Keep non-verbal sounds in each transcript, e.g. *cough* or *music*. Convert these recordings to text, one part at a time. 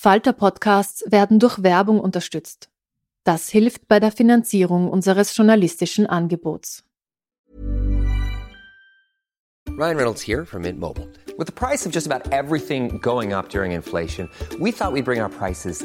Falter Podcasts werden durch Werbung unterstützt. Das hilft bei der Finanzierung unseres journalistischen Angebots. Ryan Reynolds here from Mint Mobile. With the price of just about everything going up during inflation, we thought we'd bring our prices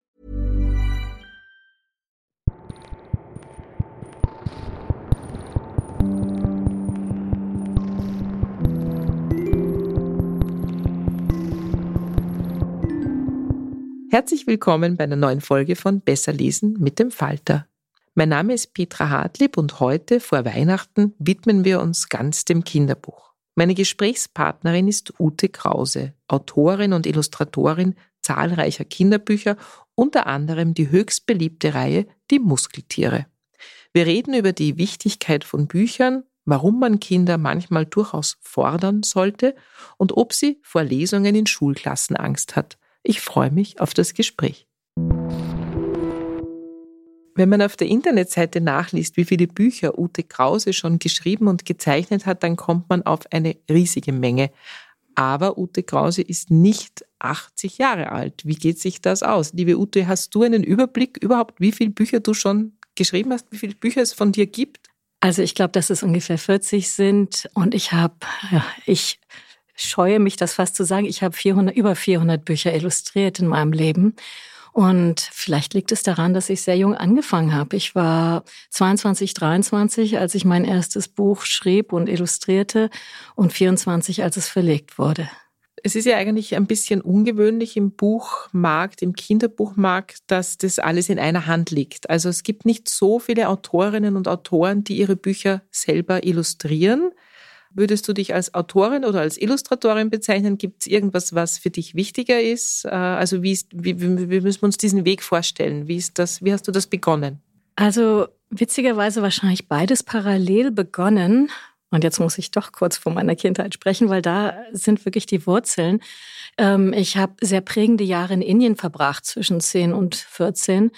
Herzlich willkommen bei einer neuen Folge von Besser lesen mit dem Falter. Mein Name ist Petra Hartlieb und heute vor Weihnachten widmen wir uns ganz dem Kinderbuch. Meine Gesprächspartnerin ist Ute Krause, Autorin und Illustratorin zahlreicher Kinderbücher, unter anderem die höchst beliebte Reihe Die Muskeltiere. Wir reden über die Wichtigkeit von Büchern, warum man Kinder manchmal durchaus fordern sollte und ob sie vor Lesungen in Schulklassen Angst hat. Ich freue mich auf das Gespräch. Wenn man auf der Internetseite nachliest, wie viele Bücher Ute Krause schon geschrieben und gezeichnet hat, dann kommt man auf eine riesige Menge. Aber Ute Krause ist nicht 80 Jahre alt. Wie geht sich das aus? Liebe Ute, hast du einen Überblick überhaupt, wie viele Bücher du schon geschrieben hast, wie viele Bücher es von dir gibt? Also ich glaube, dass es ungefähr 40 sind und ich habe, ja, ich scheue mich das fast zu sagen, ich habe 400, über 400 Bücher illustriert in meinem Leben. Und vielleicht liegt es daran, dass ich sehr jung angefangen habe. Ich war 22, 23, als ich mein erstes Buch schrieb und illustrierte und 24, als es verlegt wurde. Es ist ja eigentlich ein bisschen ungewöhnlich im Buchmarkt, im Kinderbuchmarkt, dass das alles in einer Hand liegt. Also es gibt nicht so viele Autorinnen und Autoren, die ihre Bücher selber illustrieren. Würdest du dich als Autorin oder als Illustratorin bezeichnen? Gibt es irgendwas, was für dich wichtiger ist? Äh, Also wie, ist, wie, wie müssen wir uns diesen Weg vorstellen? Wie, ist das, wie hast du das begonnen? Also witzigerweise wahrscheinlich beides parallel begonnen. Und jetzt muss ich doch kurz von meiner Kindheit sprechen, weil da sind wirklich die Wurzeln. Ähm, Ich habe sehr prägende Jahre in Indien verbracht, zwischen 10 und 14.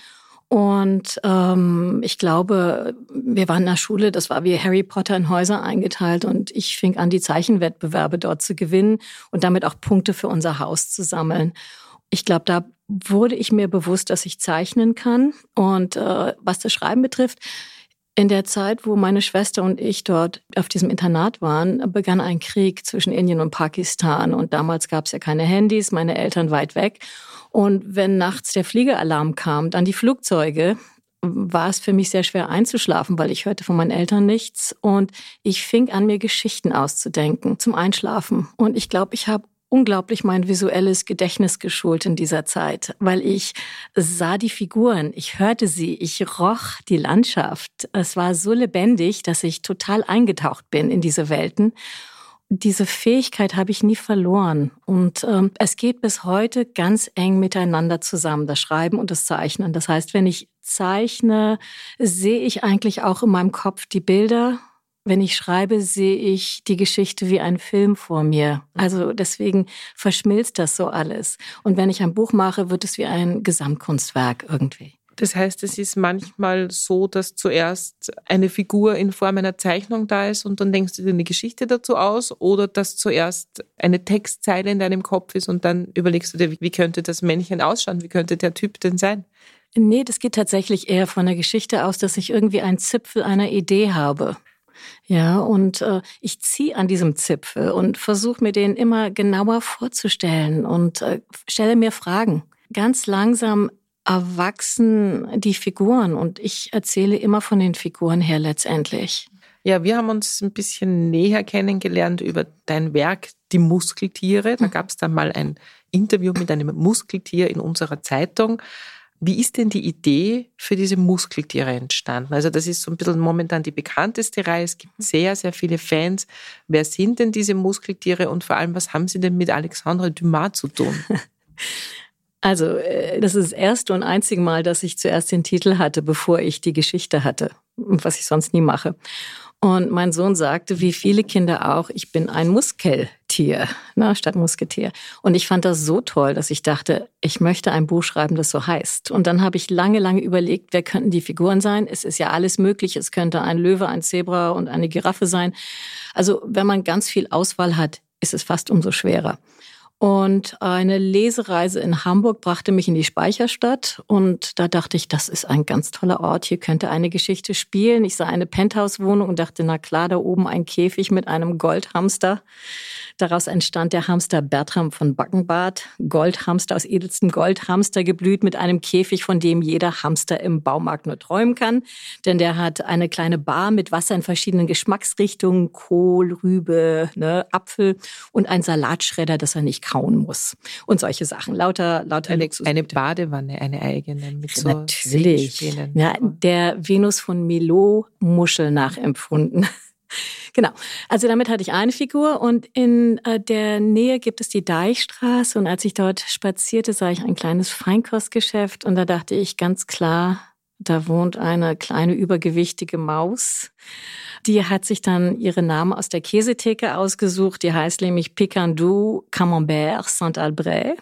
Und ähm, ich glaube, wir waren in der Schule, das war wie Harry Potter in Häuser eingeteilt und ich fing an, die Zeichenwettbewerbe dort zu gewinnen und damit auch Punkte für unser Haus zu sammeln. Ich glaube, da wurde ich mir bewusst, dass ich zeichnen kann. Und äh, was das Schreiben betrifft, in der Zeit, wo meine Schwester und ich dort auf diesem Internat waren, begann ein Krieg zwischen Indien und Pakistan. Und damals gab es ja keine Handys, meine Eltern weit weg. Und wenn nachts der Fliegeralarm kam, dann die Flugzeuge, war es für mich sehr schwer einzuschlafen, weil ich hörte von meinen Eltern nichts. Und ich fing an, mir Geschichten auszudenken zum Einschlafen. Und ich glaube, ich habe unglaublich mein visuelles Gedächtnis geschult in dieser Zeit, weil ich sah die Figuren, ich hörte sie, ich roch die Landschaft. Es war so lebendig, dass ich total eingetaucht bin in diese Welten. Diese Fähigkeit habe ich nie verloren. Und ähm, es geht bis heute ganz eng miteinander zusammen, das Schreiben und das Zeichnen. Das heißt, wenn ich zeichne, sehe ich eigentlich auch in meinem Kopf die Bilder wenn ich schreibe, sehe ich die Geschichte wie ein Film vor mir. Also deswegen verschmilzt das so alles. Und wenn ich ein Buch mache, wird es wie ein Gesamtkunstwerk irgendwie. Das heißt, es ist manchmal so, dass zuerst eine Figur in Form einer Zeichnung da ist und dann denkst du dir eine Geschichte dazu aus oder dass zuerst eine Textzeile in deinem Kopf ist und dann überlegst du dir, wie könnte das Männchen ausschauen, wie könnte der Typ denn sein? Nee, das geht tatsächlich eher von der Geschichte aus, dass ich irgendwie einen Zipfel einer Idee habe. Ja, und äh, ich ziehe an diesem Zipfel und versuche mir den immer genauer vorzustellen und äh, stelle mir Fragen. Ganz langsam erwachsen die Figuren und ich erzähle immer von den Figuren her letztendlich. Ja, wir haben uns ein bisschen näher kennengelernt über dein Werk Die Muskeltiere. Da gab es dann mal ein Interview mit einem Muskeltier in unserer Zeitung. Wie ist denn die Idee für diese Muskeltiere entstanden? Also das ist so ein bisschen momentan die bekannteste Reihe. Es gibt sehr, sehr viele Fans. Wer sind denn diese Muskeltiere und vor allem, was haben sie denn mit Alexandre Dumas zu tun? *laughs* Also, äh, das ist das erste und einzige Mal, dass ich zuerst den Titel hatte, bevor ich die Geschichte hatte, was ich sonst nie mache. Und mein Sohn sagte, wie viele Kinder auch, ich bin ein Muskeltier, ne, statt Musketier. Und ich fand das so toll, dass ich dachte, ich möchte ein Buch schreiben, das so heißt. Und dann habe ich lange, lange überlegt, wer könnten die Figuren sein? Es ist ja alles möglich. Es könnte ein Löwe, ein Zebra und eine Giraffe sein. Also, wenn man ganz viel Auswahl hat, ist es fast umso schwerer. Und eine Lesereise in Hamburg brachte mich in die Speicherstadt. Und da dachte ich, das ist ein ganz toller Ort. Hier könnte eine Geschichte spielen. Ich sah eine Penthouse-Wohnung und dachte, na klar, da oben ein Käfig mit einem Goldhamster. Daraus entstand der Hamster Bertram von Backenbart. Goldhamster aus edelstem Goldhamster geblüht mit einem Käfig, von dem jeder Hamster im Baumarkt nur träumen kann. Denn der hat eine kleine Bar mit Wasser in verschiedenen Geschmacksrichtungen. Kohl, Rübe, ne, Apfel und ein Salatschredder, das er nicht kauen muss. Und solche Sachen. Lauter, lauter eine, Luxus. eine Badewanne, eine eigene mit so Natürlich. Ja, der Venus von Milo Muschel nachempfunden. *laughs* Genau. Also damit hatte ich eine Figur und in äh, der Nähe gibt es die Deichstraße und als ich dort spazierte, sah ich ein kleines Feinkostgeschäft und da dachte ich ganz klar, da wohnt eine kleine übergewichtige Maus. Die hat sich dann ihre Namen aus der Käsetheke ausgesucht. Die heißt nämlich Picandou Camembert Saint-Albret.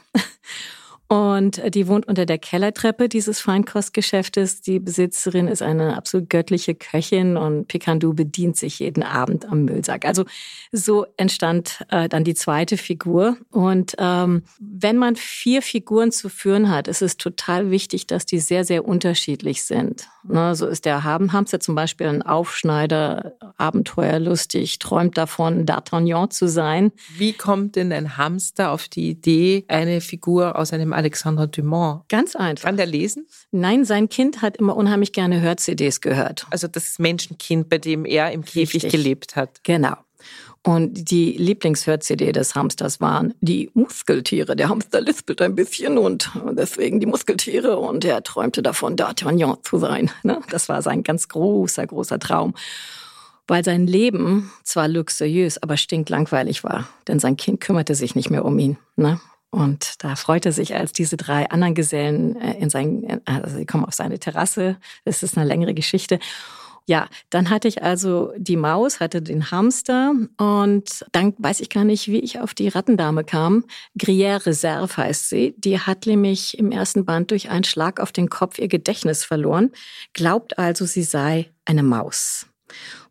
Und die wohnt unter der Kellertreppe dieses Feinkostgeschäftes. Die Besitzerin ist eine absolut göttliche Köchin und Picandu bedient sich jeden Abend am Müllsack. Also so entstand äh, dann die zweite Figur. Und ähm, wenn man vier Figuren zu führen hat, ist es total wichtig, dass die sehr, sehr unterschiedlich sind. Ne, so ist der Hamster zum Beispiel ein Aufschneider, abenteuerlustig, träumt davon, D'Artagnan zu sein. Wie kommt denn ein Hamster auf die Idee, eine Figur aus einem Alexandre Dumont? Ganz einfach. Kann der lesen? Nein, sein Kind hat immer unheimlich gerne Hör-CDs gehört. Also das Menschenkind, bei dem er im Käfig Richtig. gelebt hat. Genau. Und die Lieblingshör-CD des Hamsters waren die Muskeltiere. Der Hamster lispelt ein bisschen und deswegen die Muskeltiere. Und er träumte davon, D'Artagnan zu sein. Ne? Das war sein ganz großer, großer Traum. Weil sein Leben zwar luxuriös, aber stinklangweilig war. Denn sein Kind kümmerte sich nicht mehr um ihn. Und da freute er sich, als diese drei anderen Gesellen äh, in sein, also sie kommen auf seine Terrasse. Das ist eine längere Geschichte. Ja, dann hatte ich also die Maus, hatte den Hamster und dann weiß ich gar nicht, wie ich auf die Rattendame kam. Gruyère Reserve heißt sie. Die hat nämlich im ersten Band durch einen Schlag auf den Kopf ihr Gedächtnis verloren, glaubt also, sie sei eine Maus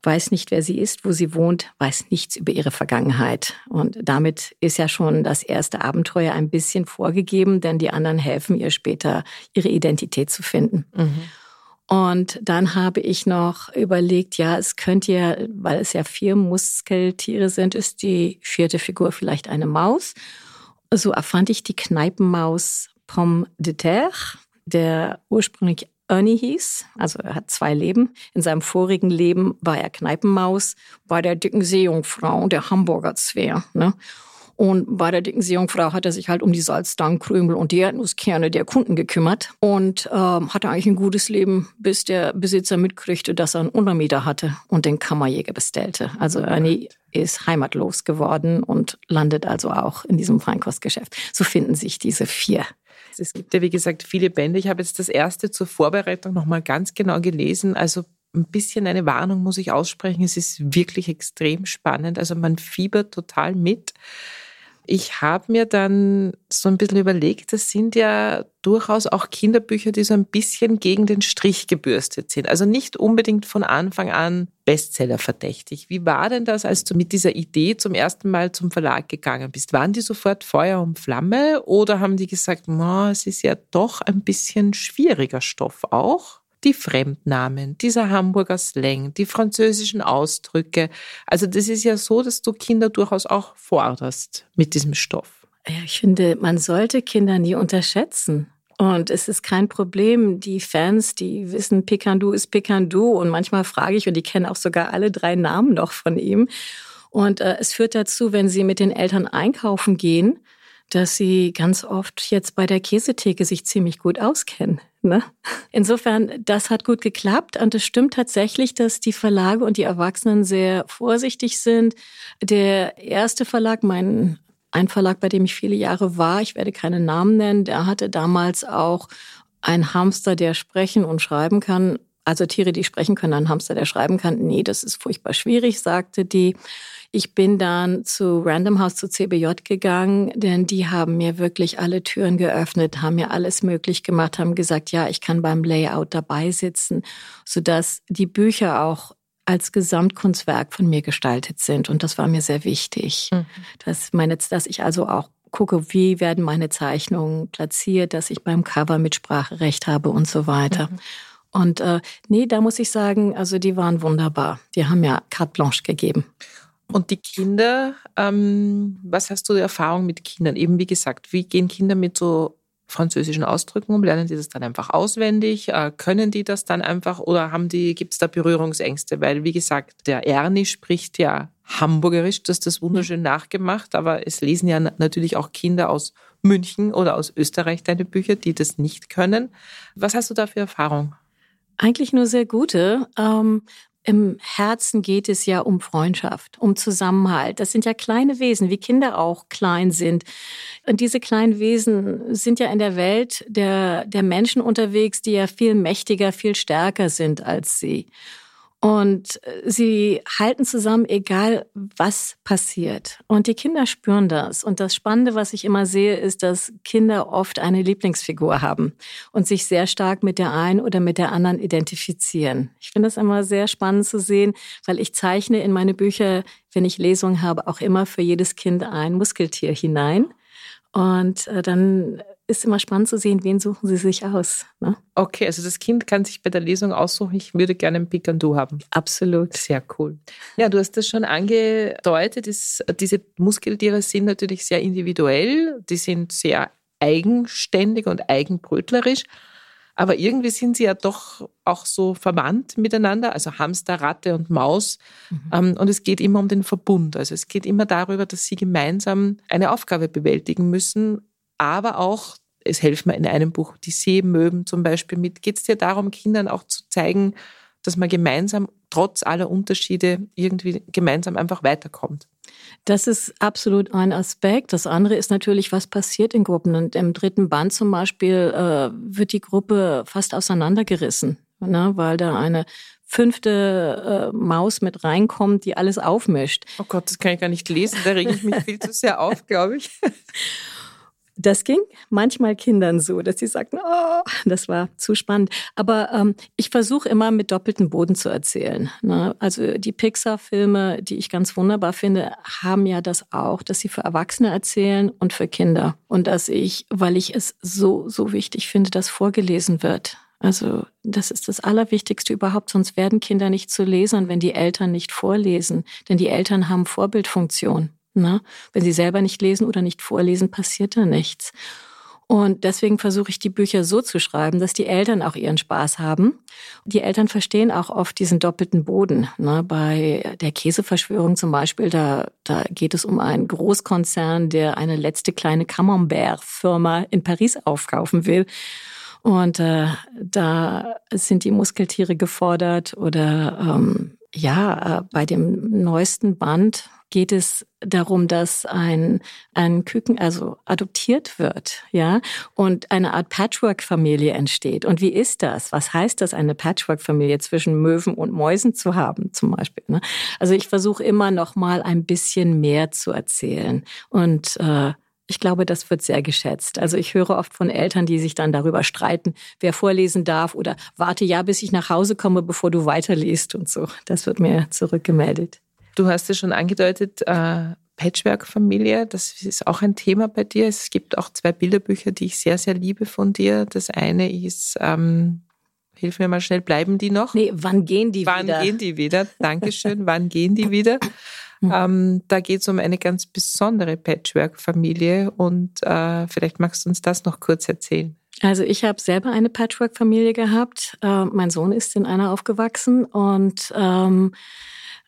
weiß nicht, wer sie ist, wo sie wohnt, weiß nichts über ihre Vergangenheit. Und damit ist ja schon das erste Abenteuer ein bisschen vorgegeben, denn die anderen helfen ihr später, ihre Identität zu finden. Mhm. Und dann habe ich noch überlegt, ja, es könnte ja, weil es ja vier Muskeltiere sind, ist die vierte Figur vielleicht eine Maus. So erfand ich die Kneipenmaus Pomme de Terre, der ursprünglich Ernie hieß. Also er hat zwei Leben. In seinem vorigen Leben war er Kneipenmaus bei der dicken Seejungfrau, der Hamburger Zwer. Ne? Und bei der dicken Seejungfrau hat er sich halt um die Salzstangenkrümel und die Erdnusskerne der Kunden gekümmert und ähm, hatte eigentlich ein gutes Leben, bis der Besitzer mitkriegte, dass er einen Untermieter hatte und den Kammerjäger bestellte. Also Ernie ist heimatlos geworden und landet also auch in diesem Feinkostgeschäft. So finden sich diese vier. Es gibt ja, wie gesagt, viele Bände. Ich habe jetzt das erste zur Vorbereitung nochmal ganz genau gelesen. Also ein bisschen eine Warnung muss ich aussprechen. Es ist wirklich extrem spannend. Also man fiebert total mit. Ich habe mir dann so ein bisschen überlegt, das sind ja durchaus auch Kinderbücher, die so ein bisschen gegen den Strich gebürstet sind. Also nicht unbedingt von Anfang an Bestseller verdächtig. Wie war denn das, als du mit dieser Idee zum ersten Mal zum Verlag gegangen bist? Waren die sofort Feuer und Flamme oder haben die gesagt, es ist ja doch ein bisschen schwieriger Stoff auch? Die Fremdnamen, dieser Hamburger Slang, die französischen Ausdrücke. Also das ist ja so, dass du Kinder durchaus auch forderst mit diesem Stoff. Ja, ich finde, man sollte Kinder nie unterschätzen. Und es ist kein Problem. Die Fans, die wissen, Pikandu ist Pikandu. Und manchmal frage ich, und die kennen auch sogar alle drei Namen noch von ihm. Und äh, es führt dazu, wenn sie mit den Eltern einkaufen gehen, dass sie ganz oft jetzt bei der Käsetheke sich ziemlich gut auskennen. Ne? Insofern, das hat gut geklappt und es stimmt tatsächlich, dass die Verlage und die Erwachsenen sehr vorsichtig sind. Der erste Verlag, mein ein Verlag, bei dem ich viele Jahre war, ich werde keine Namen nennen, der hatte damals auch ein Hamster, der sprechen und schreiben kann. Also Tiere, die sprechen können, ein Hamster, der schreiben kann. Nee, das ist furchtbar schwierig, sagte die. Ich bin dann zu Random House, zu CBJ gegangen, denn die haben mir wirklich alle Türen geöffnet, haben mir alles möglich gemacht, haben gesagt, ja, ich kann beim Layout dabei sitzen, sodass die Bücher auch als Gesamtkunstwerk von mir gestaltet sind. Und das war mir sehr wichtig, mhm. dass, meine, dass ich also auch gucke, wie werden meine Zeichnungen platziert, dass ich beim Cover Mitspracherecht habe und so weiter. Mhm. Und äh, nee, da muss ich sagen, also die waren wunderbar. Die haben ja carte blanche gegeben. Und die Kinder, ähm, was hast du die Erfahrung mit Kindern? Eben wie gesagt, wie gehen Kinder mit so französischen Ausdrücken um? Lernen die das dann einfach auswendig? Äh, können die das dann einfach oder haben die, gibt es da Berührungsängste? Weil, wie gesagt, der Ernie spricht ja Hamburgerisch, das ist das wunderschön nachgemacht, aber es lesen ja natürlich auch Kinder aus München oder aus Österreich deine Bücher, die das nicht können. Was hast du da für Erfahrung? Eigentlich nur sehr gute. Ähm, im Herzen geht es ja um Freundschaft, um Zusammenhalt. Das sind ja kleine Wesen, wie Kinder auch klein sind. Und diese kleinen Wesen sind ja in der Welt der, der Menschen unterwegs, die ja viel mächtiger, viel stärker sind als sie. Und äh, sie halten zusammen, egal was passiert. Und die Kinder spüren das. Und das Spannende, was ich immer sehe, ist, dass Kinder oft eine Lieblingsfigur haben und sich sehr stark mit der einen oder mit der anderen identifizieren. Ich finde das immer sehr spannend zu sehen, weil ich zeichne in meine Bücher, wenn ich Lesungen habe, auch immer für jedes Kind ein Muskeltier hinein. Und äh, dann ist immer spannend zu sehen, wen suchen sie sich aus. Ne? Okay, also das Kind kann sich bei der Lesung aussuchen, ich würde gerne ein Pikandu haben. Absolut. Sehr cool. Ja, du hast das schon angedeutet, ist, diese Muskeltiere sind natürlich sehr individuell, die sind sehr eigenständig und eigenbrötlerisch. Aber irgendwie sind sie ja doch auch so verwandt miteinander, also Hamster, Ratte und Maus. Mhm. Ähm, und es geht immer um den Verbund. Also es geht immer darüber, dass sie gemeinsam eine Aufgabe bewältigen müssen, aber auch, es helfen mir in einem Buch die Seemöben zum Beispiel mit, geht es dir darum, Kindern auch zu zeigen, dass man gemeinsam, trotz aller Unterschiede, irgendwie gemeinsam einfach weiterkommt. Das ist absolut ein Aspekt. Das andere ist natürlich, was passiert in Gruppen. Und im dritten Band zum Beispiel äh, wird die Gruppe fast auseinandergerissen, ne? weil da eine fünfte äh, Maus mit reinkommt, die alles aufmischt. Oh Gott, das kann ich gar nicht lesen. Da rege ich mich viel zu sehr auf, glaube ich. *laughs* Das ging manchmal Kindern so, dass sie sagten, oh, das war zu spannend. Aber ähm, ich versuche immer mit doppeltem Boden zu erzählen. Ne? Also die Pixar-Filme, die ich ganz wunderbar finde, haben ja das auch, dass sie für Erwachsene erzählen und für Kinder. Und dass ich, weil ich es so, so wichtig finde, dass vorgelesen wird. Also das ist das Allerwichtigste überhaupt, sonst werden Kinder nicht zu Lesern, wenn die Eltern nicht vorlesen. Denn die Eltern haben Vorbildfunktion. Ne? Wenn sie selber nicht lesen oder nicht vorlesen, passiert da nichts. Und deswegen versuche ich die Bücher so zu schreiben, dass die Eltern auch ihren Spaß haben. Die Eltern verstehen auch oft diesen doppelten Boden. Ne? Bei der Käseverschwörung zum Beispiel, da, da geht es um einen Großkonzern, der eine letzte kleine Camembert-Firma in Paris aufkaufen will. Und äh, da sind die Muskeltiere gefordert oder ähm, ja, äh, bei dem neuesten Band geht es darum, dass ein, ein Küken also adoptiert wird, ja, und eine Art Patchwork-Familie entsteht. Und wie ist das? Was heißt das, eine Patchwork-Familie zwischen Möwen und Mäusen zu haben, zum Beispiel? Ne? Also ich versuche immer noch mal ein bisschen mehr zu erzählen und äh, ich glaube, das wird sehr geschätzt. Also ich höre oft von Eltern, die sich dann darüber streiten, wer vorlesen darf oder warte ja, bis ich nach Hause komme, bevor du weiterliest und so. Das wird mir zurückgemeldet. Du hast es schon angedeutet, äh, Patchwork-Familie, das ist auch ein Thema bei dir. Es gibt auch zwei Bilderbücher, die ich sehr, sehr liebe von dir. Das eine ist, ähm, hilf mir mal schnell, bleiben die noch? Nee, wann gehen die wann wieder? Wann gehen die wieder? *laughs* Dankeschön, wann gehen die wieder? Hm. Ähm, da geht es um eine ganz besondere Patchwork-Familie und äh, vielleicht magst du uns das noch kurz erzählen. Also ich habe selber eine Patchwork-Familie gehabt. Äh, mein Sohn ist in einer aufgewachsen und ähm,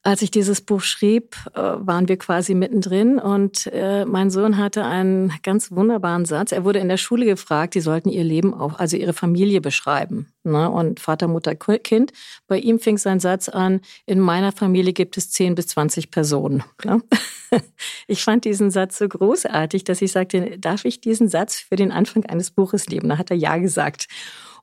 als ich dieses Buch schrieb, äh, waren wir quasi mittendrin und äh, mein Sohn hatte einen ganz wunderbaren Satz. Er wurde in der Schule gefragt, die sollten ihr Leben auch, also ihre Familie beschreiben. Ne? Und Vater, Mutter, Kind. Bei ihm fing sein Satz an, in meiner Familie gibt es 10 bis 20 Personen. Ne? *laughs* Ich fand diesen Satz so großartig, dass ich sagte, darf ich diesen Satz für den Anfang eines Buches nehmen? Da hat er ja gesagt.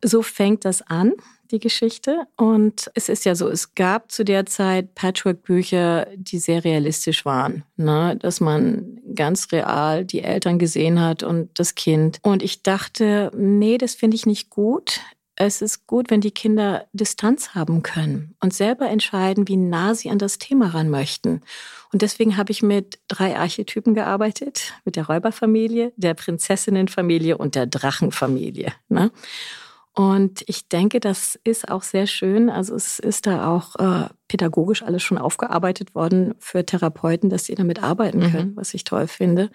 So fängt das an die Geschichte. Und es ist ja so, es gab zu der Zeit Patchwork-Bücher, die sehr realistisch waren, ne? dass man ganz real die Eltern gesehen hat und das Kind. Und ich dachte, nee, das finde ich nicht gut. Es ist gut, wenn die Kinder Distanz haben können und selber entscheiden, wie nah sie an das Thema ran möchten. Und deswegen habe ich mit drei Archetypen gearbeitet, mit der Räuberfamilie, der Prinzessinnenfamilie und der Drachenfamilie. Ne? Und ich denke, das ist auch sehr schön. Also es ist da auch äh, pädagogisch alles schon aufgearbeitet worden für Therapeuten, dass sie damit arbeiten mhm. können, was ich toll finde,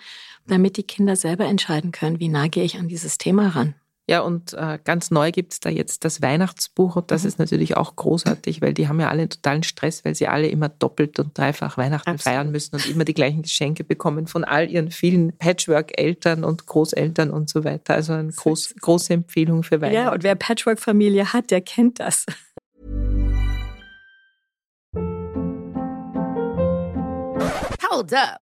damit die Kinder selber entscheiden können, wie nah gehe ich an dieses Thema ran. Ja, und äh, ganz neu gibt es da jetzt das Weihnachtsbuch und das mhm. ist natürlich auch großartig, weil die haben ja alle einen totalen Stress, weil sie alle immer doppelt und dreifach Weihnachten Absolut. feiern müssen und immer die gleichen Geschenke bekommen von all ihren vielen Patchwork-Eltern und Großeltern und so weiter. Also eine groß, große Empfehlung für Weihnachten. Ja, und wer Patchwork-Familie hat, der kennt das. Hold up.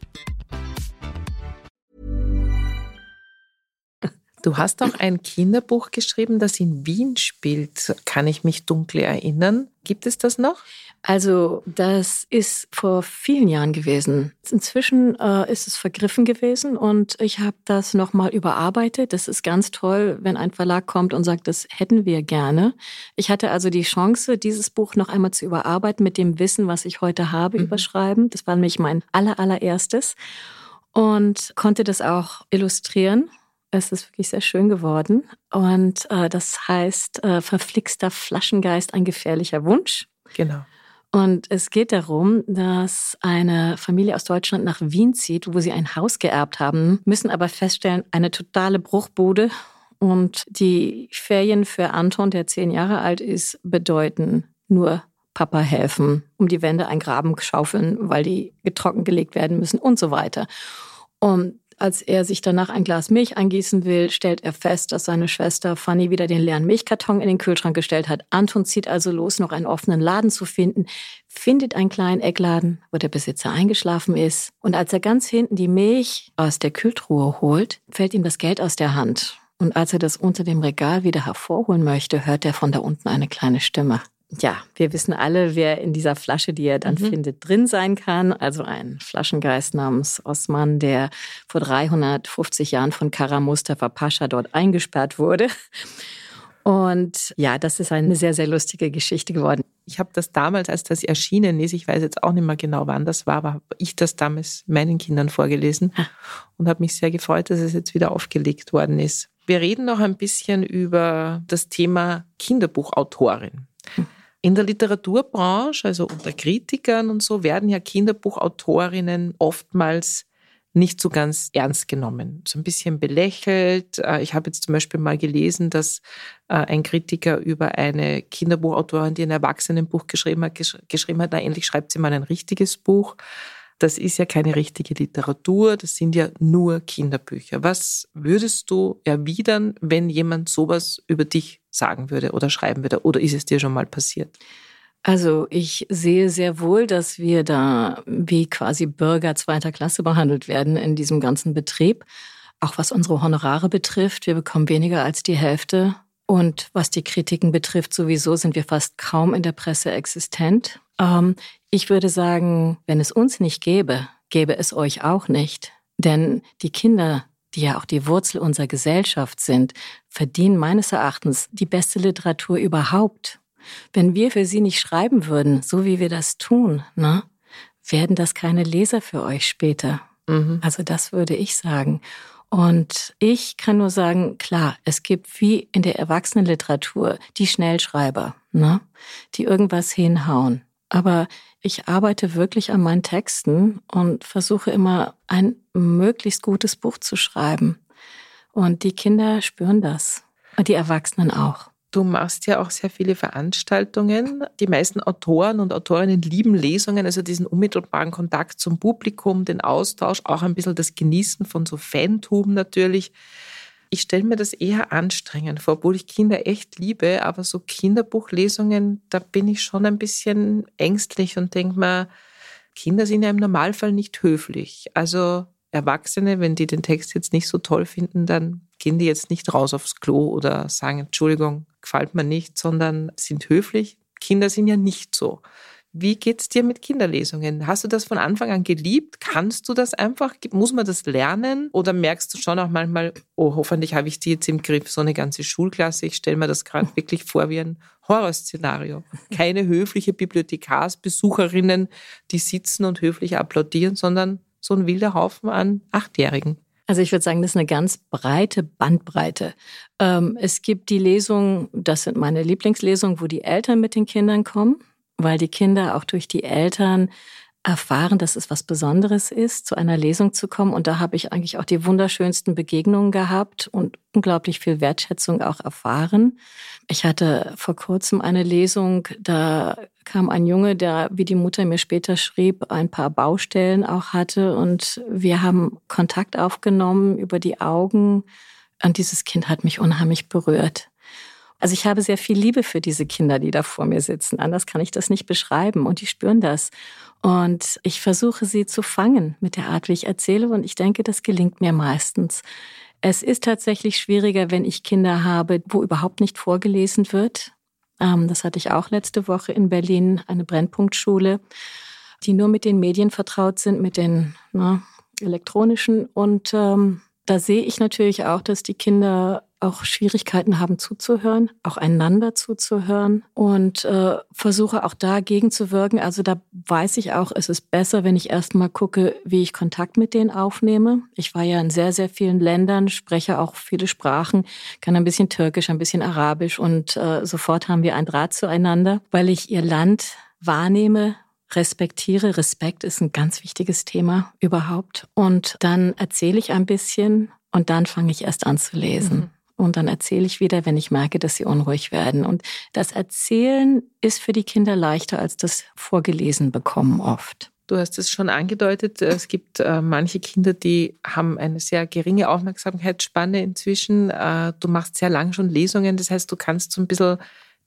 Du hast auch ein Kinderbuch geschrieben, das in Wien spielt. Kann ich mich dunkel erinnern? Gibt es das noch? Also das ist vor vielen Jahren gewesen. Inzwischen äh, ist es vergriffen gewesen und ich habe das nochmal überarbeitet. Das ist ganz toll, wenn ein Verlag kommt und sagt, das hätten wir gerne. Ich hatte also die Chance, dieses Buch noch einmal zu überarbeiten mit dem Wissen, was ich heute habe, mhm. überschreiben. Das war nämlich mein aller, allererstes und konnte das auch illustrieren es ist wirklich sehr schön geworden. Und äh, das heißt, äh, verflixter Flaschengeist, ein gefährlicher Wunsch. Genau. Und es geht darum, dass eine Familie aus Deutschland nach Wien zieht, wo sie ein Haus geerbt haben, müssen aber feststellen, eine totale Bruchbude. Und die Ferien für Anton, der zehn Jahre alt ist, bedeuten nur Papa helfen, um die Wände ein Graben schaufeln, weil die getrocknet gelegt werden müssen und so weiter. Und als er sich danach ein Glas Milch eingießen will, stellt er fest, dass seine Schwester Fanny wieder den leeren Milchkarton in den Kühlschrank gestellt hat. Anton zieht also los, noch einen offenen Laden zu finden, findet einen kleinen Eckladen, wo der Besitzer eingeschlafen ist. Und als er ganz hinten die Milch aus der Kühltruhe holt, fällt ihm das Geld aus der Hand. Und als er das unter dem Regal wieder hervorholen möchte, hört er von da unten eine kleine Stimme ja, wir wissen alle, wer in dieser Flasche, die er dann mhm. findet, drin sein kann. Also ein Flaschengeist namens Osman, der vor 350 Jahren von Kara Mustafa Pascha dort eingesperrt wurde. Und ja, das ist eine sehr, sehr lustige Geschichte geworden. Ich habe das damals, als das erschienen ist, ich weiß jetzt auch nicht mehr genau, wann das war, aber habe ich das damals meinen Kindern vorgelesen ah. und habe mich sehr gefreut, dass es jetzt wieder aufgelegt worden ist. Wir reden noch ein bisschen über das Thema Kinderbuchautorin. In der Literaturbranche, also unter Kritikern und so, werden ja Kinderbuchautorinnen oftmals nicht so ganz ernst genommen, so ein bisschen belächelt. Äh, ich habe jetzt zum Beispiel mal gelesen, dass äh, ein Kritiker über eine Kinderbuchautorin, die ein Erwachsenenbuch geschrieben hat, geschrieben hat, na endlich schreibt sie mal ein richtiges Buch das ist ja keine richtige Literatur, das sind ja nur Kinderbücher. Was würdest du erwidern, wenn jemand sowas über dich sagen würde oder schreiben würde? Oder ist es dir schon mal passiert? Also ich sehe sehr wohl, dass wir da wie quasi Bürger zweiter Klasse behandelt werden in diesem ganzen Betrieb. Auch was unsere Honorare betrifft, wir bekommen weniger als die Hälfte. Und was die Kritiken betrifft, sowieso sind wir fast kaum in der Presse existent. Ähm, ich würde sagen, wenn es uns nicht gäbe, gäbe es euch auch nicht. Denn die Kinder, die ja auch die Wurzel unserer Gesellschaft sind, verdienen meines Erachtens die beste Literatur überhaupt. Wenn wir für sie nicht schreiben würden, so wie wir das tun, ne, werden das keine Leser für euch später. Mhm. Also das würde ich sagen. Und ich kann nur sagen, klar, es gibt wie in der Erwachsenenliteratur die Schnellschreiber, ne, die irgendwas hinhauen. Aber ich arbeite wirklich an meinen Texten und versuche immer ein möglichst gutes Buch zu schreiben. Und die Kinder spüren das. Und die Erwachsenen auch. Du machst ja auch sehr viele Veranstaltungen. Die meisten Autoren und Autorinnen lieben Lesungen, also diesen unmittelbaren Kontakt zum Publikum, den Austausch, auch ein bisschen das Genießen von so Fantum natürlich. Ich stelle mir das eher anstrengend vor, obwohl ich Kinder echt liebe, aber so Kinderbuchlesungen, da bin ich schon ein bisschen ängstlich und denke mir, Kinder sind ja im Normalfall nicht höflich. Also Erwachsene, wenn die den Text jetzt nicht so toll finden, dann gehen die jetzt nicht raus aufs Klo oder sagen, Entschuldigung, gefällt mir nicht, sondern sind höflich. Kinder sind ja nicht so. Wie geht's dir mit Kinderlesungen? Hast du das von Anfang an geliebt? Kannst du das einfach? Muss man das lernen? Oder merkst du schon auch manchmal, oh, hoffentlich habe ich die jetzt im Griff, so eine ganze Schulklasse. Ich stelle mir das gerade *laughs* wirklich vor wie ein Horrorszenario. Keine höfliche Bibliothekarsbesucherinnen, die sitzen und höflich applaudieren, sondern so ein wilder Haufen an Achtjährigen. Also ich würde sagen, das ist eine ganz breite Bandbreite. Ähm, es gibt die Lesungen, das sind meine Lieblingslesungen, wo die Eltern mit den Kindern kommen, weil die Kinder auch durch die Eltern erfahren, dass es was Besonderes ist, zu einer Lesung zu kommen. Und da habe ich eigentlich auch die wunderschönsten Begegnungen gehabt und unglaublich viel Wertschätzung auch erfahren. Ich hatte vor kurzem eine Lesung, da kam ein Junge, der, wie die Mutter mir später schrieb, ein paar Baustellen auch hatte. Und wir haben Kontakt aufgenommen über die Augen. Und dieses Kind hat mich unheimlich berührt. Also ich habe sehr viel Liebe für diese Kinder, die da vor mir sitzen. Anders kann ich das nicht beschreiben. Und die spüren das. Und ich versuche sie zu fangen mit der Art, wie ich erzähle. Und ich denke, das gelingt mir meistens. Es ist tatsächlich schwieriger, wenn ich Kinder habe, wo überhaupt nicht vorgelesen wird. Ähm, das hatte ich auch letzte Woche in Berlin, eine Brennpunktschule, die nur mit den Medien vertraut sind, mit den na, elektronischen. Und ähm, da sehe ich natürlich auch, dass die Kinder auch Schwierigkeiten haben zuzuhören, auch einander zuzuhören und äh, versuche auch dagegen zu wirken. Also da weiß ich auch, es ist besser, wenn ich erstmal gucke, wie ich Kontakt mit denen aufnehme. Ich war ja in sehr, sehr vielen Ländern, spreche auch viele Sprachen, kann ein bisschen Türkisch, ein bisschen Arabisch und äh, sofort haben wir ein Draht zueinander, weil ich ihr Land wahrnehme, respektiere. Respekt ist ein ganz wichtiges Thema überhaupt. Und dann erzähle ich ein bisschen und dann fange ich erst an zu lesen. Mhm. Und dann erzähle ich wieder, wenn ich merke, dass sie unruhig werden. Und das Erzählen ist für die Kinder leichter als das Vorgelesen bekommen oft. Du hast es schon angedeutet, es gibt äh, manche Kinder, die haben eine sehr geringe Aufmerksamkeitsspanne inzwischen. Äh, du machst sehr lang schon Lesungen, das heißt, du kannst so ein bisschen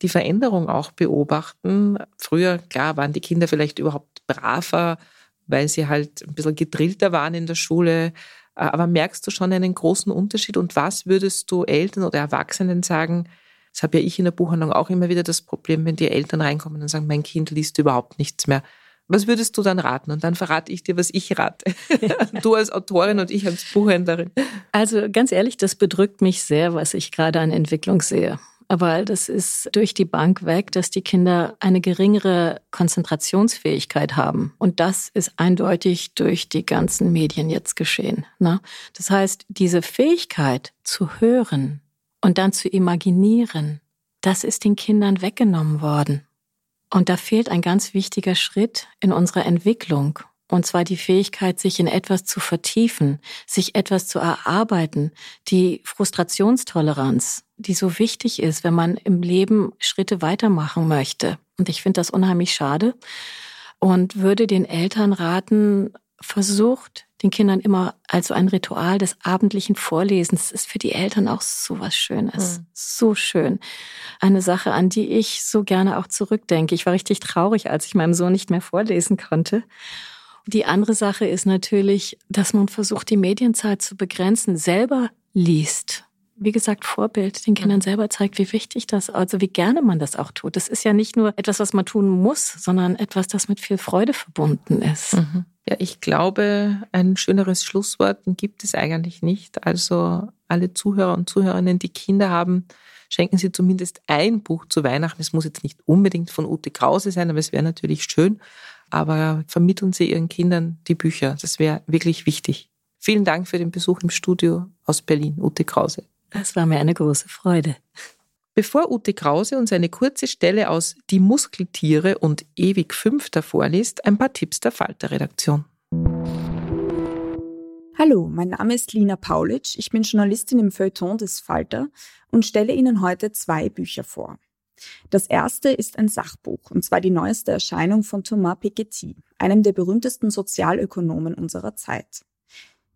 die Veränderung auch beobachten. Früher, klar, waren die Kinder vielleicht überhaupt braver, weil sie halt ein bisschen gedrillter waren in der Schule. Äh, aber merkst du schon einen großen Unterschied? Und was würdest du Eltern oder Erwachsenen sagen? Das habe ja ich in der Buchhandlung auch immer wieder das Problem, wenn die Eltern reinkommen und sagen, mein Kind liest überhaupt nichts mehr. Was würdest du dann raten? Und dann verrate ich dir, was ich rate. *laughs* du als Autorin und ich als Buchhändlerin. Also ganz ehrlich, das bedrückt mich sehr, was ich gerade an Entwicklung sehe. Aber das ist durch die Bank weg, dass die Kinder eine geringere Konzentrationsfähigkeit haben. Und das ist eindeutig durch die ganzen Medien jetzt geschehen. Ne? Das heißt, diese Fähigkeit zu hören und dann zu imaginieren, das ist den Kindern weggenommen worden. Und da fehlt ein ganz wichtiger Schritt in unserer Entwicklung. Und zwar die Fähigkeit, sich in etwas zu vertiefen, sich etwas zu erarbeiten, die Frustrationstoleranz, die so wichtig ist, wenn man im Leben Schritte weitermachen möchte. Und ich finde das unheimlich schade und würde den Eltern raten, versucht den Kindern immer also ein Ritual des abendlichen Vorlesens. Das ist für die Eltern auch so was Schönes. Mhm. So schön. Eine Sache, an die ich so gerne auch zurückdenke. Ich war richtig traurig, als ich meinem Sohn nicht mehr vorlesen konnte. Die andere Sache ist natürlich, dass man versucht, die Medienzeit zu begrenzen, selber liest. Wie gesagt, Vorbild den Kindern selber zeigt, wie wichtig das, also wie gerne man das auch tut. Das ist ja nicht nur etwas, was man tun muss, sondern etwas, das mit viel Freude verbunden ist. Mhm. Ja, ich glaube, ein schöneres Schlusswort gibt es eigentlich nicht. Also alle Zuhörer und Zuhörerinnen, die Kinder haben, schenken Sie zumindest ein Buch zu Weihnachten. Es muss jetzt nicht unbedingt von Ute Krause sein, aber es wäre natürlich schön. Aber vermitteln Sie Ihren Kindern die Bücher. Das wäre wirklich wichtig. Vielen Dank für den Besuch im Studio aus Berlin, Ute Krause. Das war mir eine große Freude. Bevor Ute Krause uns eine kurze Stelle aus Die Muskeltiere und Ewig Fünfter vorliest, ein paar Tipps der Falter-Redaktion. Hallo, mein Name ist Lina Paulitsch. Ich bin Journalistin im Feuilleton des Falter und stelle Ihnen heute zwei Bücher vor. Das erste ist ein Sachbuch, und zwar die neueste Erscheinung von Thomas Piketty, einem der berühmtesten Sozialökonomen unserer Zeit.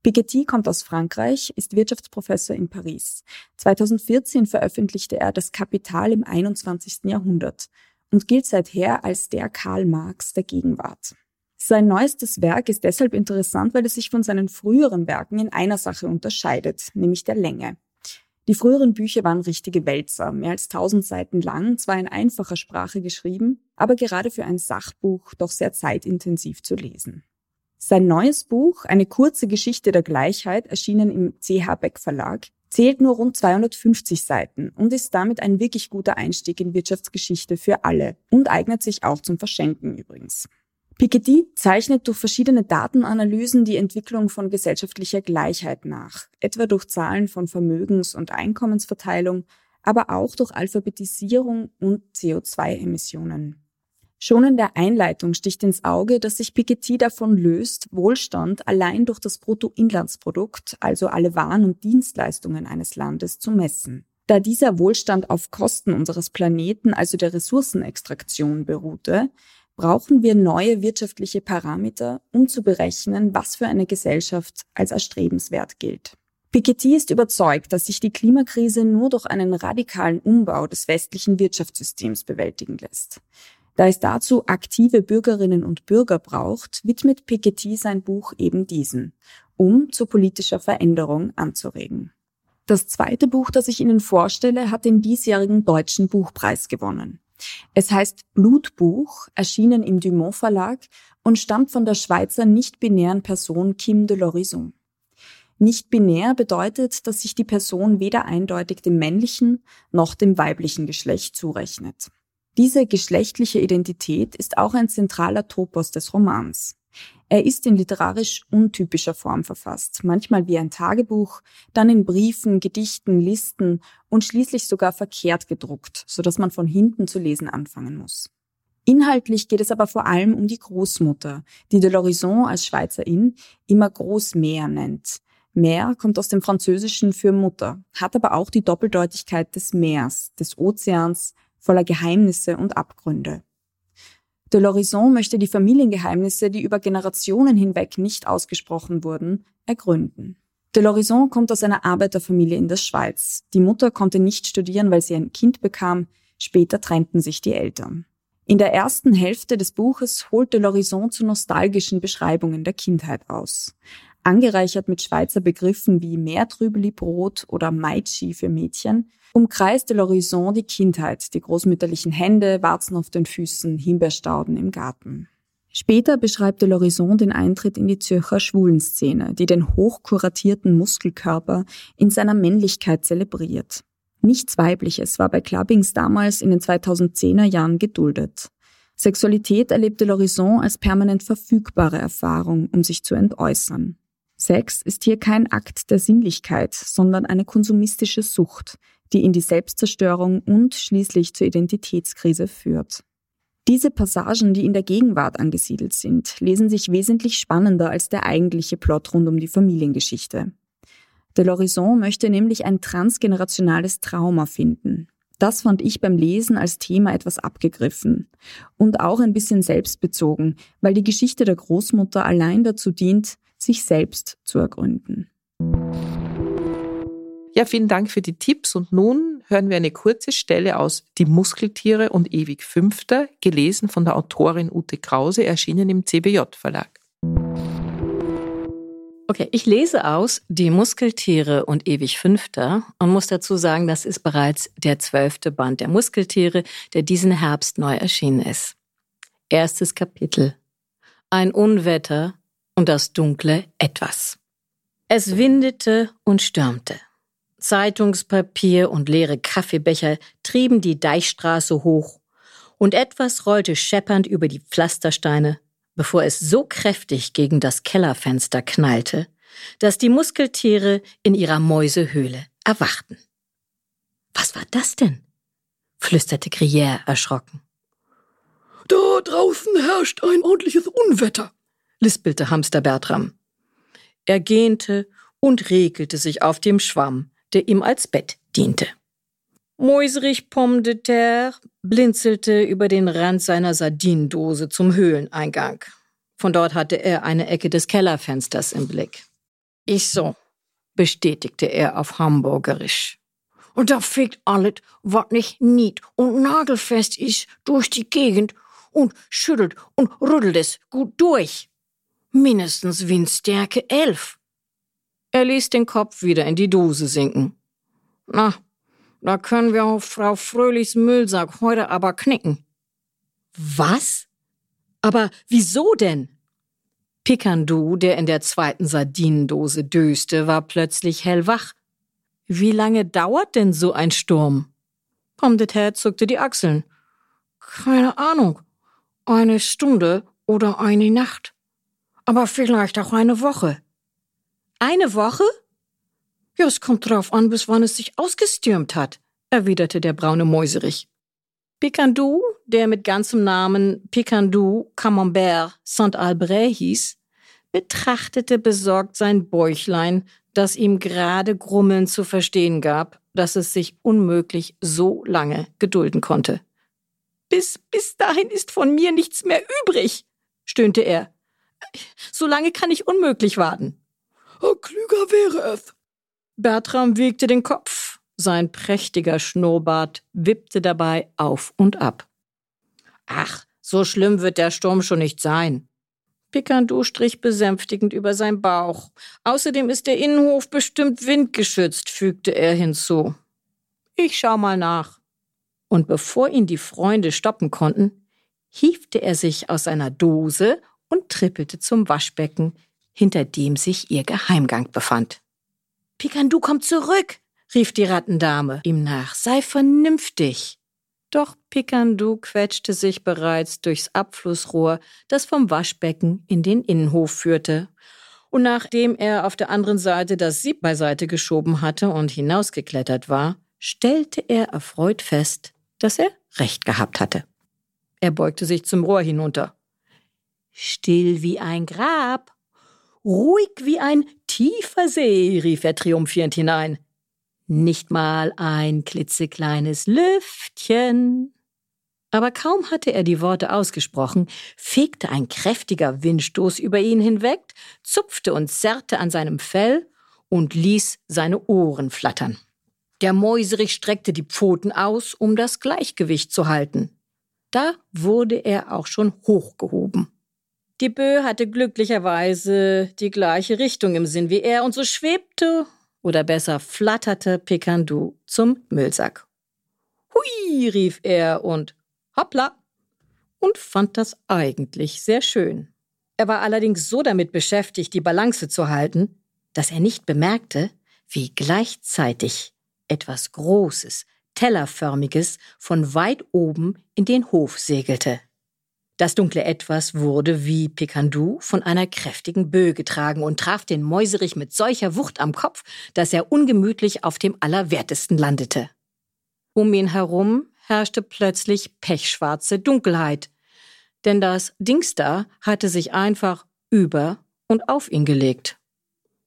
Piketty kommt aus Frankreich, ist Wirtschaftsprofessor in Paris. 2014 veröffentlichte er Das Kapital im 21. Jahrhundert und gilt seither als der Karl Marx der Gegenwart. Sein neuestes Werk ist deshalb interessant, weil es sich von seinen früheren Werken in einer Sache unterscheidet, nämlich der Länge. Die früheren Bücher waren richtige Wälzer, mehr als tausend Seiten lang, zwar in einfacher Sprache geschrieben, aber gerade für ein Sachbuch doch sehr zeitintensiv zu lesen. Sein neues Buch, eine kurze Geschichte der Gleichheit, erschienen im CH Beck Verlag, zählt nur rund 250 Seiten und ist damit ein wirklich guter Einstieg in Wirtschaftsgeschichte für alle und eignet sich auch zum Verschenken übrigens. Piketty zeichnet durch verschiedene Datenanalysen die Entwicklung von gesellschaftlicher Gleichheit nach, etwa durch Zahlen von Vermögens- und Einkommensverteilung, aber auch durch Alphabetisierung und CO2-Emissionen. Schon in der Einleitung sticht ins Auge, dass sich Piketty davon löst, Wohlstand allein durch das Bruttoinlandsprodukt, also alle Waren und Dienstleistungen eines Landes, zu messen. Da dieser Wohlstand auf Kosten unseres Planeten, also der Ressourcenextraktion, beruhte, brauchen wir neue wirtschaftliche Parameter, um zu berechnen, was für eine Gesellschaft als erstrebenswert gilt. Piketty ist überzeugt, dass sich die Klimakrise nur durch einen radikalen Umbau des westlichen Wirtschaftssystems bewältigen lässt. Da es dazu aktive Bürgerinnen und Bürger braucht, widmet Piketty sein Buch eben diesen, um zu politischer Veränderung anzuregen. Das zweite Buch, das ich Ihnen vorstelle, hat den diesjährigen Deutschen Buchpreis gewonnen. Es heißt Blutbuch, erschienen im Dumont Verlag und stammt von der Schweizer nicht-binären Person Kim de l'Horizon. Nicht-binär bedeutet, dass sich die Person weder eindeutig dem männlichen noch dem weiblichen Geschlecht zurechnet. Diese geschlechtliche Identität ist auch ein zentraler Topos des Romans. Er ist in literarisch untypischer Form verfasst, manchmal wie ein Tagebuch, dann in Briefen, Gedichten, Listen und schließlich sogar verkehrt gedruckt, so dass man von hinten zu lesen anfangen muss. Inhaltlich geht es aber vor allem um die Großmutter, die de l'Horizon als Schweizerin immer Großmeer nennt. Meer kommt aus dem Französischen für Mutter, hat aber auch die Doppeldeutigkeit des Meers, des Ozeans, voller Geheimnisse und Abgründe. De l'Horizon möchte die Familiengeheimnisse, die über Generationen hinweg nicht ausgesprochen wurden, ergründen. De l'Horizon kommt aus einer Arbeiterfamilie in der Schweiz. Die Mutter konnte nicht studieren, weil sie ein Kind bekam. Später trennten sich die Eltern. In der ersten Hälfte des Buches holt de l'Horizon zu nostalgischen Beschreibungen der Kindheit aus. Angereichert mit Schweizer Begriffen wie Meertrübeli-Brot oder Meitschi für Mädchen, umkreiste l'Horizon die Kindheit, die großmütterlichen Hände, Warzen auf den Füßen, Himbeerstauden im Garten. Später beschreibt de l'Horizon den Eintritt in die Zürcher Schwulenszene, die den hochkuratierten Muskelkörper in seiner Männlichkeit zelebriert. Nichts Weibliches war bei Clubbings damals in den 2010er Jahren geduldet. Sexualität erlebte l'Horizon als permanent verfügbare Erfahrung, um sich zu entäußern. Sex ist hier kein Akt der Sinnlichkeit, sondern eine konsumistische Sucht, die in die Selbstzerstörung und schließlich zur Identitätskrise führt. Diese Passagen, die in der Gegenwart angesiedelt sind, lesen sich wesentlich spannender als der eigentliche Plot rund um die Familiengeschichte. De l'Horizon möchte nämlich ein transgenerationales Trauma finden. Das fand ich beim Lesen als Thema etwas abgegriffen und auch ein bisschen selbstbezogen, weil die Geschichte der Großmutter allein dazu dient, sich selbst zu ergründen. Ja, vielen Dank für die Tipps und nun hören wir eine kurze Stelle aus Die Muskeltiere und ewig Fünfter, gelesen von der Autorin Ute Krause, erschienen im CBJ Verlag. Okay, ich lese aus Die Muskeltiere und ewig Fünfter und muss dazu sagen, das ist bereits der zwölfte Band der Muskeltiere, der diesen Herbst neu erschienen ist. Erstes Kapitel. Ein Unwetter und das dunkle Etwas. Es windete und stürmte. Zeitungspapier und leere Kaffeebecher trieben die Deichstraße hoch, und etwas rollte scheppernd über die Pflastersteine, bevor es so kräftig gegen das Kellerfenster knallte, dass die Muskeltiere in ihrer Mäusehöhle erwachten. Was war das denn? flüsterte Gruyère erschrocken. Da draußen herrscht ein ordentliches Unwetter, lispelte Hamster Bertram. Er gähnte und regelte sich auf dem Schwamm, der ihm als Bett diente. Mäuserich Pomme de Terre blinzelte über den Rand seiner Sardinendose zum Höhleneingang. Von dort hatte er eine Ecke des Kellerfensters im Blick. Ich so, bestätigte er auf Hamburgerisch. Und da fegt alles, was nicht nied und nagelfest ist, durch die Gegend und schüttelt und rüttelt es gut durch. Mindestens Windstärke elf. Er ließ den Kopf wieder in die Dose sinken. Na, da können wir auf Frau Fröhlichs Müllsack heute aber knicken. Was? Aber wieso denn? Pikandu, der in der zweiten Sardinendose döste, war plötzlich hellwach. Wie lange dauert denn so ein Sturm? Pomdeter zuckte die Achseln. Keine Ahnung. Eine Stunde oder eine Nacht. Aber vielleicht auch eine Woche. Eine Woche? Ja, es kommt drauf an, bis wann es sich ausgestürmt hat, erwiderte der braune Mäuserich. Picandu, der mit ganzem Namen Picandu Camembert Saint-Albret hieß, betrachtete besorgt sein Bäuchlein, das ihm gerade grummelnd zu verstehen gab, dass es sich unmöglich so lange gedulden konnte. Bis, bis dahin ist von mir nichts mehr übrig, stöhnte er. So lange kann ich unmöglich warten. Oh, klüger wäre es. Bertram wiegte den Kopf. Sein prächtiger Schnurrbart wippte dabei auf und ab. Ach, so schlimm wird der Sturm schon nicht sein. Picandu strich besänftigend über sein Bauch. Außerdem ist der Innenhof bestimmt windgeschützt, fügte er hinzu. Ich schau mal nach. Und bevor ihn die Freunde stoppen konnten, hiefte er sich aus seiner Dose und trippelte zum Waschbecken, hinter dem sich ihr Geheimgang befand. Pikandu kommt zurück, rief die Rattendame ihm nach. Sei vernünftig. Doch Pikandu quetschte sich bereits durchs Abflussrohr, das vom Waschbecken in den Innenhof führte. Und nachdem er auf der anderen Seite das Sieb beiseite geschoben hatte und hinausgeklettert war, stellte er erfreut fest, dass er recht gehabt hatte. Er beugte sich zum Rohr hinunter. Still wie ein Grab, ruhig wie ein tiefer See, rief er triumphierend hinein. Nicht mal ein klitzekleines Lüftchen. Aber kaum hatte er die Worte ausgesprochen, fegte ein kräftiger Windstoß über ihn hinweg, zupfte und zerrte an seinem Fell und ließ seine Ohren flattern. Der Mäuserich streckte die Pfoten aus, um das Gleichgewicht zu halten. Da wurde er auch schon hochgehoben. Die Bö hatte glücklicherweise die gleiche Richtung im Sinn wie er und so schwebte oder besser flatterte Pikandu zum Müllsack. Hui, rief er und hoppla und fand das eigentlich sehr schön. Er war allerdings so damit beschäftigt, die Balance zu halten, dass er nicht bemerkte, wie gleichzeitig etwas Großes, Tellerförmiges von weit oben in den Hof segelte. Das dunkle Etwas wurde wie Pikandu von einer kräftigen Böe getragen und traf den Mäuserich mit solcher Wucht am Kopf, dass er ungemütlich auf dem Allerwertesten landete. Um ihn herum herrschte plötzlich pechschwarze Dunkelheit, denn das Dings da hatte sich einfach über und auf ihn gelegt.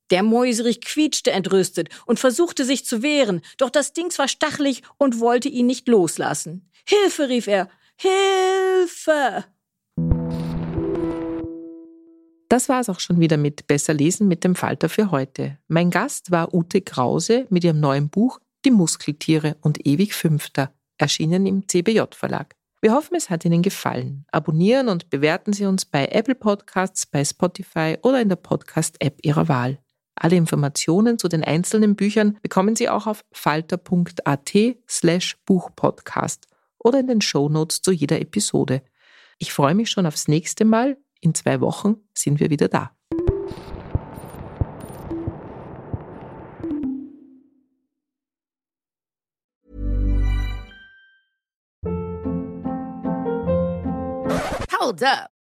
Der Mäuserich quietschte entrüstet und versuchte sich zu wehren, doch das Dings war stachelig und wollte ihn nicht loslassen. Hilfe, rief er. Hilfe! Das war es auch schon wieder mit Besser lesen mit dem Falter für heute. Mein Gast war Ute Krause mit ihrem neuen Buch Die Muskeltiere und ewig Fünfter, erschienen im CBJ Verlag. Wir hoffen, es hat Ihnen gefallen. Abonnieren und bewerten Sie uns bei Apple Podcasts, bei Spotify oder in der Podcast-App Ihrer Wahl. Alle Informationen zu den einzelnen Büchern bekommen Sie auch auf falter.at slash Buchpodcast oder in den Shownotes zu jeder Episode. Ich freue mich schon aufs nächste Mal in zwei Wochen sind wir wieder da. Hold up.